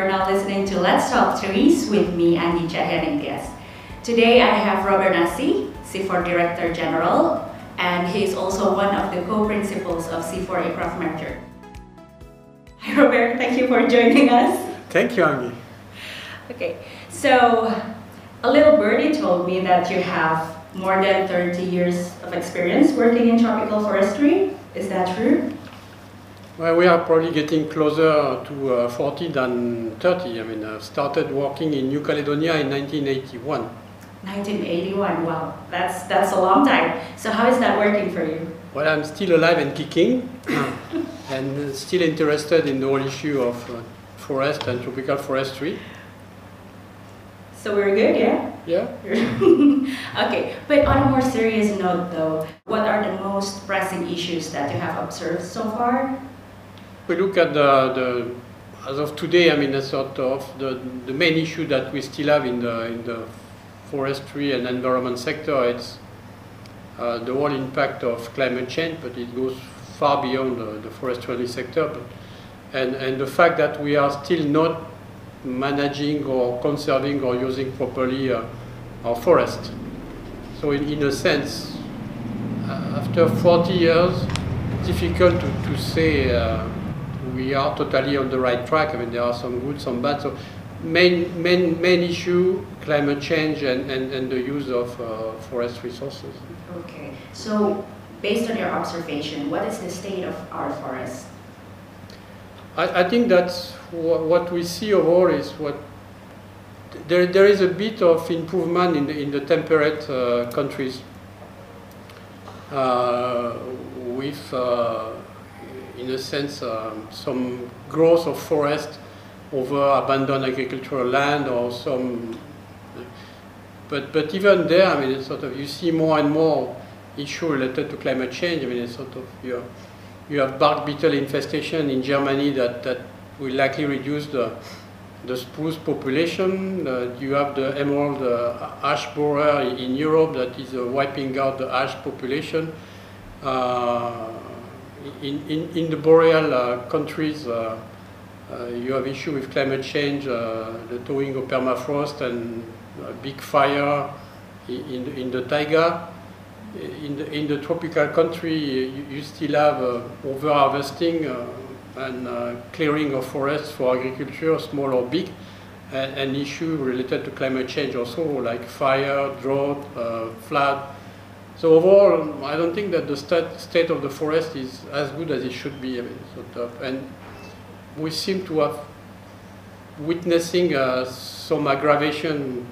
You're now listening to Let's Talk Trees with me, Andy Caheningtias. Today I have Robert Nasi, CIFOR Director General, and he is also one of the co-principals of CIFOR-ICRAF Merger. Hi Robert, thank you for joining us. Thank you, Angie. Okay, so a little birdie told me that you have more than 30 years of experience working in tropical forestry. Is that true? Well, we are probably getting closer to uh, 40 than 30. I mean, I started working in New Caledonia in 1981. 1981, wow, that's, that's a long time. So how is that working for you? Well, I'm still alive and kicking and still interested in the whole issue of uh, forest and tropical forestry. So we're good, yeah? Yeah. okay, but on a more serious note though, what are the most pressing issues that you have observed so far? We look at the, the as of today, I mean, a sort of the, the main issue that we still have in the, in the forestry and environment sector, it's uh, the whole impact of climate change, but it goes far beyond the, forestry sector. But, and, and the fact that we are still not managing or conserving or using properly uh, our forest. So in, in a sense, uh, after 40 years, difficult to, to say uh, we are totally on the right track. I mean, there are some good, some bad. So main, main, main issue, climate change and, and, and the use of uh, forest resources. Okay, so based on your observation, what is the state of our forests? I, I think that what we see overall is what there, there is a bit of improvement in the, in the temperate uh, countries uh, with, uh, in a sense, um, some growth of forest over abandoned agricultural land or some. But, but even there, I mean, it's sort of you see more and more issue related to climate change. I mean, it's sort of you have, you have bark beetle infestation in Germany that, that will likely reduce the the spruce population. Uh, you have the emerald uh, ash borer in Europe that is uh, wiping out the ash population. Uh, in, in, in the boreal uh, countries, uh, you have issue with climate change, the thawing of permafrost and big fire in, in the taiga. In the, in the tropical country, you, you still have over-harvesting and uh, clearing of forests for agriculture, small or big, and an issue related to climate change also, like fire, drought, uh, flood. So overall, I don't think that the state, state of the forest is as good as it should be. I mean, sort of, and we seem to have witnessing uh, some aggravation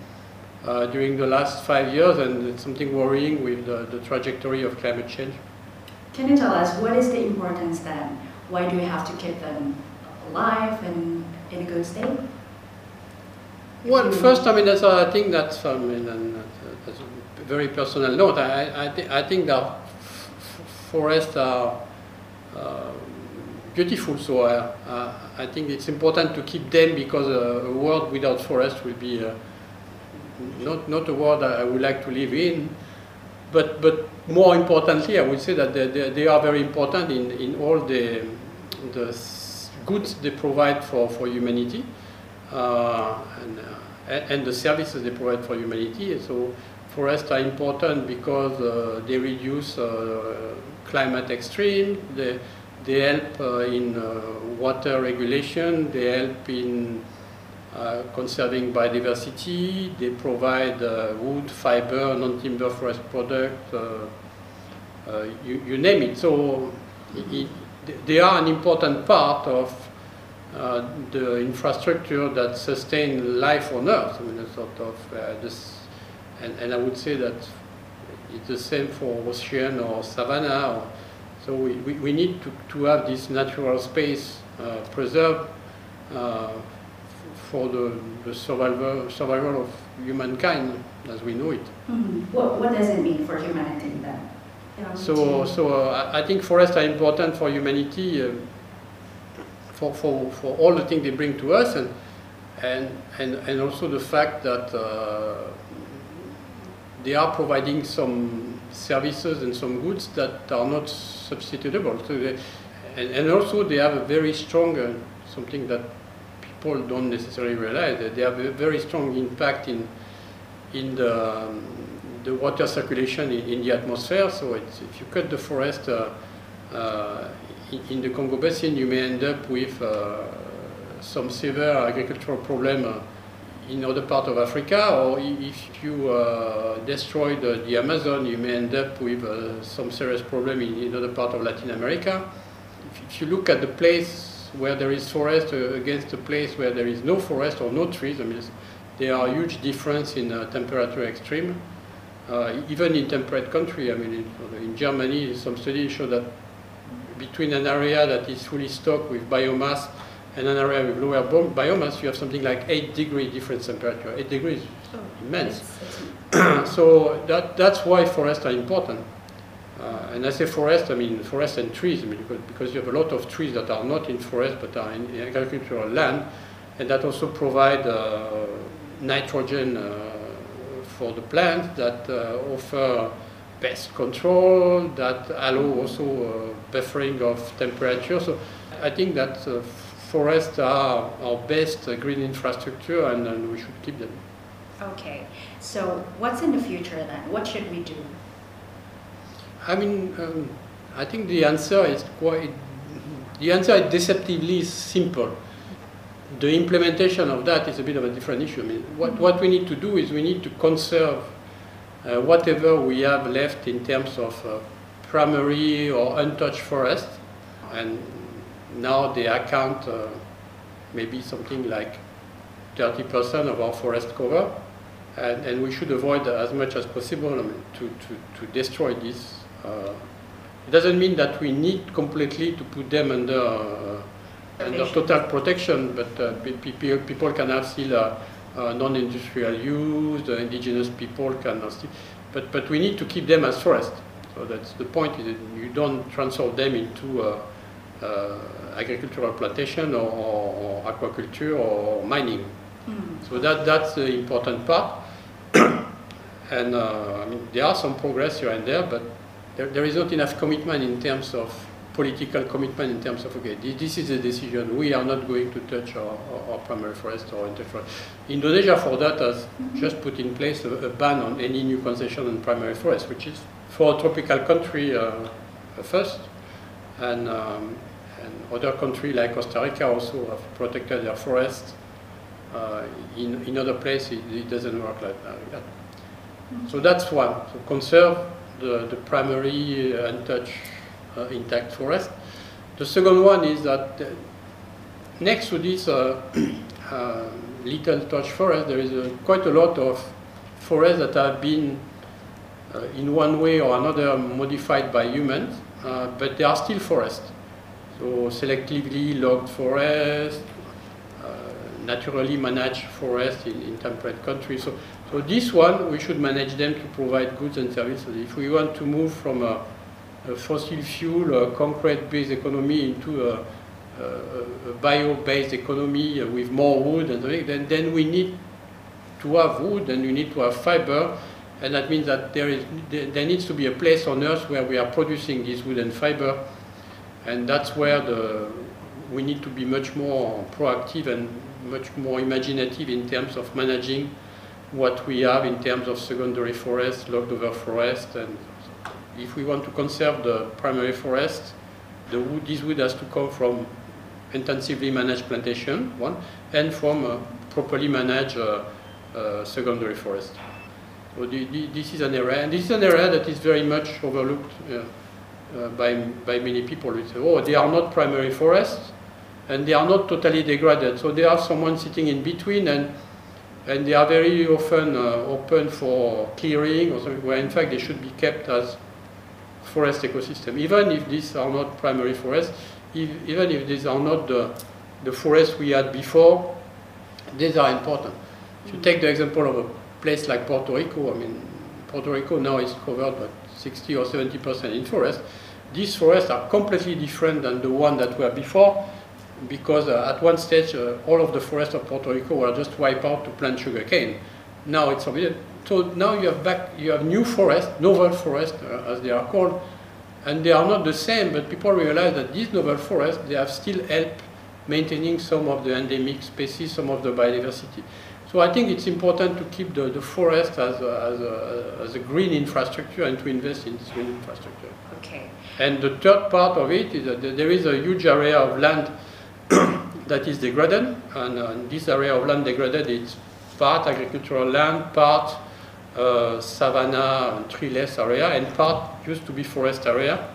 uh, during the last five years, and it's something worrying with the, the trajectory of climate change. Can you tell us what is the importance then why do we have to keep them alive and in a good state? Well, first, I mean, that's, uh, I think that's, I mean, and that's a very personal note. I, I, th I think that forests are uh, beautiful, so I, I think it's important to keep them because a world without forest will be uh, not, not a world I would like to live in. But, but more importantly, I would say that they, they, they are very important in, in all the, the goods they provide for, for humanity uh, and, uh, and the services they provide for humanity. So forests are important because uh, they reduce uh, climate extreme, they, they help uh, in uh, water regulation, they help in uh, conserving biodiversity. They provide uh, wood, fiber, non-timber forest product, uh, you, you, name it. So it, they are an important part of the infrastructure that sustain life on Earth. I mean, a sort of this, and, and I would say that it's the same for ocean or savanna. Or, so we, we, we, need to, to have this natural space preserved for the, the survival, survival of humankind as we know it. Mm -hmm. what, what does it mean for humanity then? So, so uh, I think forests are important for humanity, uh, for, for, for all the things they bring to us, and, and, and, and also the fact that uh, they are providing some services and some goods that are not substitutable. So they, and, and also they have a very strong, uh, something that people don't necessarily realize that they have a very strong impact in in the, um, the water circulation in, in, the atmosphere. So if you cut the forest uh, uh, in, in, the Congo Basin, you may end up with uh, some severe agricultural problem uh, in other part of Africa, or if you uh, destroy the, the, Amazon, you may end up with uh, some serious problem in, other part of Latin America. If, if, you look at the place where there is forest against the place where there is no forest or no trees, I mean, there are huge difference in uh, temperature extreme. Uh, even in temperate country, I mean, in, in, Germany, some studies show that between an area that is fully stocked with biomass and an area with lower biomass, you have something like 8 degree difference temperature. 8 degrees, oh, immense. so that, that's why forests are important. Uh, and I say forest, I mean forest and trees, I mean, because, because you have a lot of trees that are not in forest but are in, agricultural land, and that also provide uh, nitrogen uh, for the plant that uh, offer pest control, that allow also buffering of temperature. So I think that forests are our best green infrastructure and, and we should keep them. Okay, so what's in the future then? What should we do? I mean, um, I think the answer is quite, the answer is deceptively simple the implementation of that is a bit of a different issue. I mean, what, what we need to do is we need to conserve uh, whatever we have left in terms of uh, primary or untouched forest. And now they account uh, maybe something like 30% of our forest cover. And, and, we should avoid as much as possible I mean, to, to, to destroy this. Uh, it doesn't mean that we need completely to put them under uh, under total protection, but uh, people, people can have still uh, uh, non-industrial use, the indigenous people can still, but, but we need to keep them as forest. So that's the point, is you don't transform them into uh, uh, agricultural plantation or, or, or, aquaculture or mining. Mm. So that, that's the important part. and uh, I mean, there are some progress here and there, but there, there is not enough commitment in terms of political commitment in terms of, okay, this is a decision, we are not going to touch our, our primary forest or intact forest. Indonesia for that has mm -hmm. just put in place a, a, ban on any new concession on primary forest, which is for a tropical country uh, first, and, um, other countries like Costa Rica also have protected their forests. Uh, in, in other places, it, it doesn't work like that. So that's one, so conserve the, the primary uh, untouched uh, intact forest. The second one is that uh, next to this uh, little touch forest, there is quite a lot of forests that have been in one way or another modified by humans, but they are still forests. So selectively logged forest, uh, naturally managed forest in, in temperate countries. So, so this one, we should manage them to provide goods and services. If we want to move from a fossil fuel, concrete-based economy into a, a bio-based economy with more wood, and then, then we need to have wood and we need to have fiber, and that means that there, is, there needs to be a place on Earth where we are producing this wood and fiber, and that's where the, we need to be much more proactive and much more imaginative in terms of managing what we have in terms of secondary forest, logged over forest, and if we want to conserve the primary forest, the wood, this wood has to come from intensively managed plantation, one, and from uh, properly managed uh, uh, secondary forest. So the, the, this is an area, and this is an area that is very much overlooked uh, by, by many people. We say, oh, they are not primary forests, and they are not totally degraded. So they are someone sitting in between, and and they are very often uh, open for clearing, or something, where in fact they should be kept as forest ecosystem. Even if these are not primary forests, if, even if these are not the, the forests we had before, these are important. If you take the example of a place like Puerto Rico, I mean, Puerto Rico now is covered by 60 or 70% in forest. These forests are completely different than the one that were before because uh, at one stage uh, all of the forests of Puerto Rico were just wiped out to plant sugarcane. Now it's forbidden. So now you have back, you have new forests, novel forests uh, as they are called, and they are not the same, but people realize that these novel forests, they have still helped maintaining some of the endemic species, some of the biodiversity. So I think it's important to keep the, the forest as a, as, a, as a green infrastructure and to invest in this green infrastructure. Okay. And the third part of it is that there is a huge area of land that is degraded, and this area of land degraded is part agricultural land, part uh, savanna and treeless area, and part used to be forest area.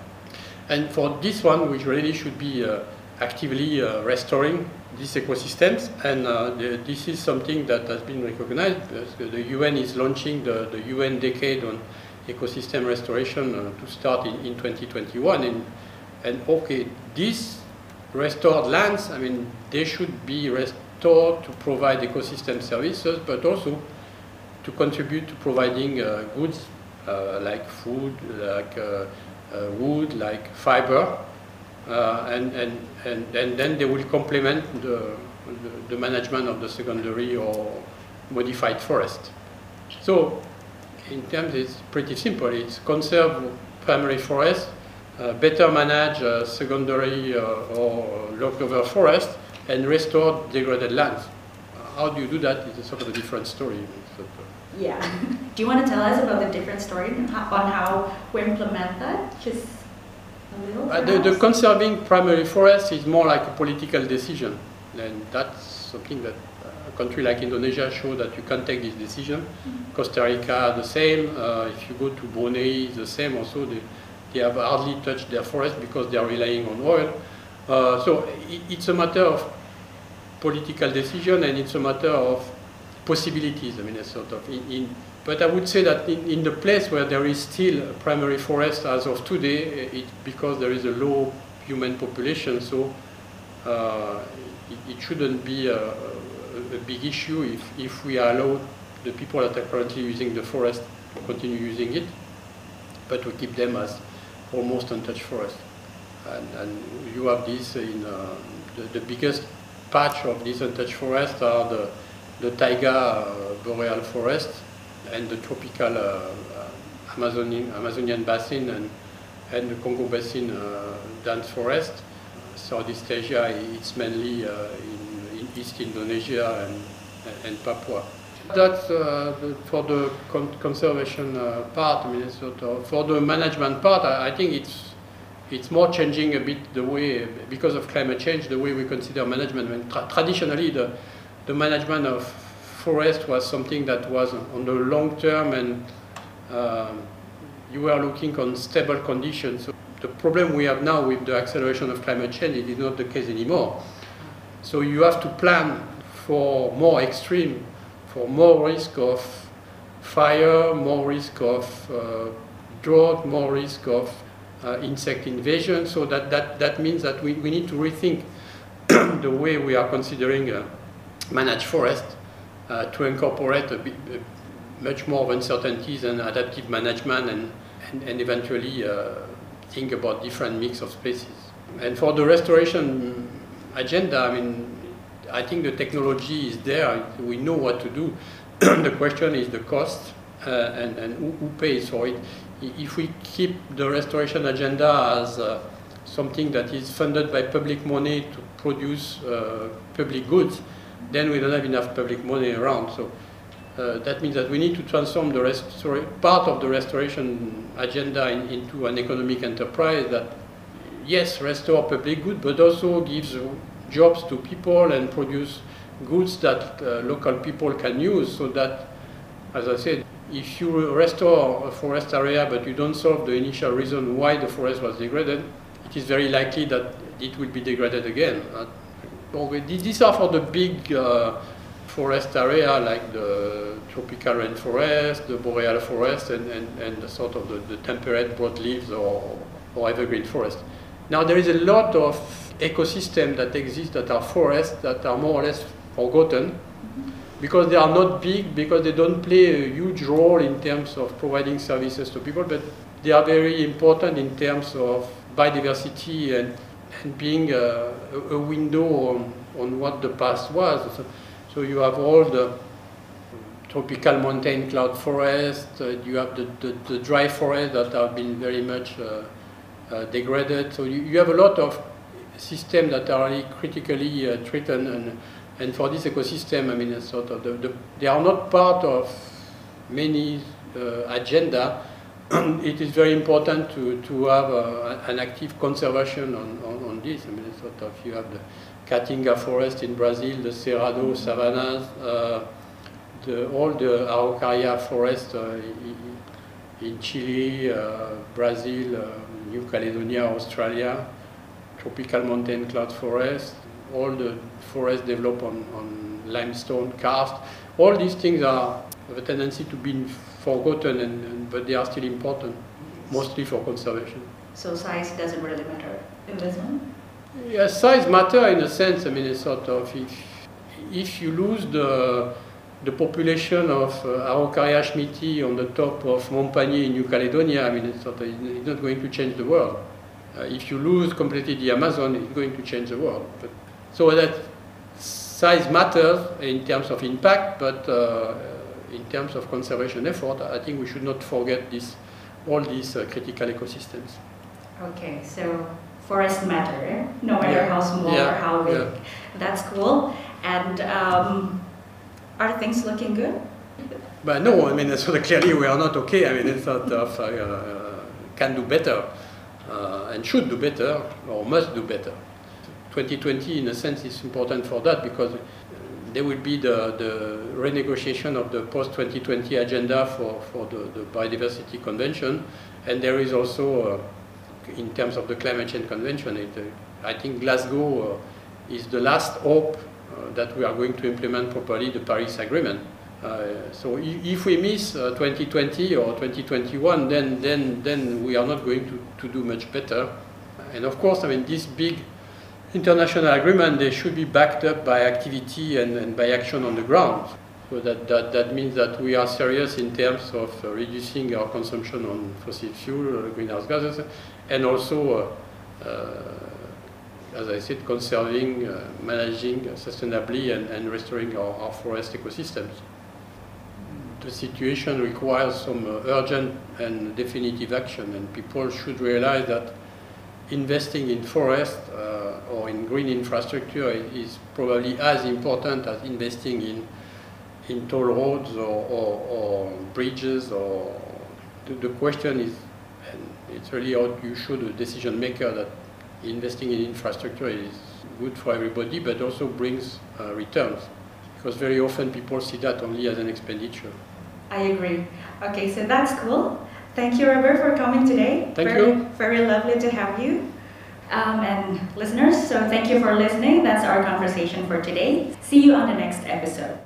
And for this one, which really should be uh, actively uh, restoring these ecosystems, and uh, the, this is something that has been recognized. The UN is launching the, the UN Decade on Ecosystem Restoration uh, to start in, in 2021, and, and okay, these restored lands, I mean, they should be restored to provide ecosystem services, but also to contribute to providing uh, goods uh, like food, like uh, wood, like fiber, and, and, and, and then they will complement the, the, the management of the secondary or modified forest. So in terms, it's pretty simple. It's conserve primary forest, uh, better manage uh, secondary uh, or logged-over forest, and restore degraded lands. How do you do that is a sort of a different story. Yeah. do you want to tell us about the different story on how we implement that? Just uh, the, the, conserving primary forest is more like a political decision. And that's something that a country like Indonesia show that you can take this decision. Mm -hmm. Costa Rica, the same. Uh, if you go to Brunei, the same also. They, they have hardly touched their forest because they are relying on oil. Uh, so it, it's a matter of political decision and it's a matter of possibilities. I mean, a sort of in, in but I would say that in, in, the place where there is still a primary forest as of today, it's because there is a low human population, so uh, it, it, shouldn't be a, a, big issue if, if we allow the people that are currently using the forest to continue using it, but we keep them as almost untouched forest. And, and you have this in uh, the, the, biggest patch of this untouched forest are the, the taiga uh, boreal forest, and the tropical uh, Amazonian, Amazonian basin and, and the Congo basin uh, dense forest. Southeast Asia, it's mainly uh, in, in, East Indonesia and, and Papua. That's uh, for the con conservation uh, part, of, for the management part, I, I, think it's it's more changing a bit the way, because of climate change, the way we consider management. Tra traditionally, the, the management of forest was something that was on the long term and um, you were looking on stable conditions. So the problem we have now with the acceleration of climate change, it is not the case anymore. So you have to plan for more extreme, for more risk of fire, more risk of uh, drought, more risk of uh, insect invasion. So that, that, that means that we, we need to rethink the way we are considering uh, managed forest uh, to incorporate a bit, much more uncertainties and adaptive management and, and, and eventually uh, think about different mix of species. And for the restoration agenda, I mean, I think the technology is there. We know what to do. the question is the cost uh, and, and who, who, pays for it. If we keep the restoration agenda as uh, something that is funded by public money to produce uh, public goods, then we don't have enough public money around. So uh, that means that we need to transform the part of the restoration agenda in, into an economic enterprise that, yes, restore public good, but also gives jobs to people and produce goods that uh, local people can use so that, as I said, if you restore a forest area but you don't solve the initial reason why the forest was degraded, it is very likely that it will be degraded again. Uh, these are for the big uh, forest area like the tropical rainforest, the boreal forest, and, and, and the sort of the, the temperate broadleaves or, or evergreen forest. Now there is a lot of ecosystems that exist that are forests that are more or less forgotten because they are not big, because they don't play a huge role in terms of providing services to people, but they are very important in terms of biodiversity and being a, a window on, on, what the past was. So, so, you have all the tropical mountain cloud forest, uh, you have the, the, the, dry forest that have been very much uh, uh, degraded. So you, you, have a lot of systems that are really critically uh, threatened. And, and for this ecosystem, I mean, sort of the, they are not part of many uh, agenda. it is very important to, to have uh, an active conservation on, on, on, this. I mean, sort of you have the Caatinga forest in Brazil, the Cerrado savannas, uh, the, all the Araucaria forest uh, in Chile, uh, Brazil, uh, New Caledonia, Australia, tropical mountain cloud forest, all the forests developed on, on limestone karst. All these things are have a tendency to be forgotten, and, and, but they are still important, mostly for conservation. So size doesn't really matter in this one? Yeah, size matter in a sense. I mean, it's sort of if, if you lose the the population of uh, Araucaria schmidii on the top of Mont Panié in New Caledonia, I mean, it's not, it's not going to change the world. Uh, if you lose completely the Amazon, it's going to change the world. But, so that size matters in terms of impact, but uh, in terms of conservation effort, I think we should not forget this, all these uh, critical ecosystems. Okay, so forests matter, eh? no matter yeah. how small yeah. or how big. Yeah. That's cool. And um, are things looking good? But no, I mean, so clearly we are not okay. I mean, it's not of uh, can do better uh, and should do better or must do better. 2020, in a sense, is important for that because there will be the, the renegotiation of the post-2020 agenda for, for the, the, Biodiversity Convention, and there is also, uh, in terms of the Climate Change Convention, it, uh, I think Glasgow uh, is the last hope uh, that we are going to implement properly the Paris Agreement. Uh, so if we miss 2020 uh, or 2021, then, then, then we are not going to, to do much better. And of course, I mean, this big international agreement, they should be backed up by activity and, and by action on the ground. So that, that, that means that we are serious in terms of uh, reducing our consumption on fossil fuel, uh, greenhouse gases, and also, uh, as I said, conserving, managing sustainably and, and restoring our, our forest ecosystems the situation requires some uh, urgent and definitive action, and people should realize that investing in forest uh, or in green infrastructure is probably as important as investing in in toll roads or, or, or bridges or the, the, question is and it's really how you show the decision maker that investing in infrastructure is good for everybody but also brings uh, returns because very often people see that only as an expenditure. I agree. Okay, so that's cool. Thank you, Robert, for coming today. Thank very, you. Very lovely to have you. Um, and listeners, so thank you for listening. That's our conversation for today. See you on the next episode.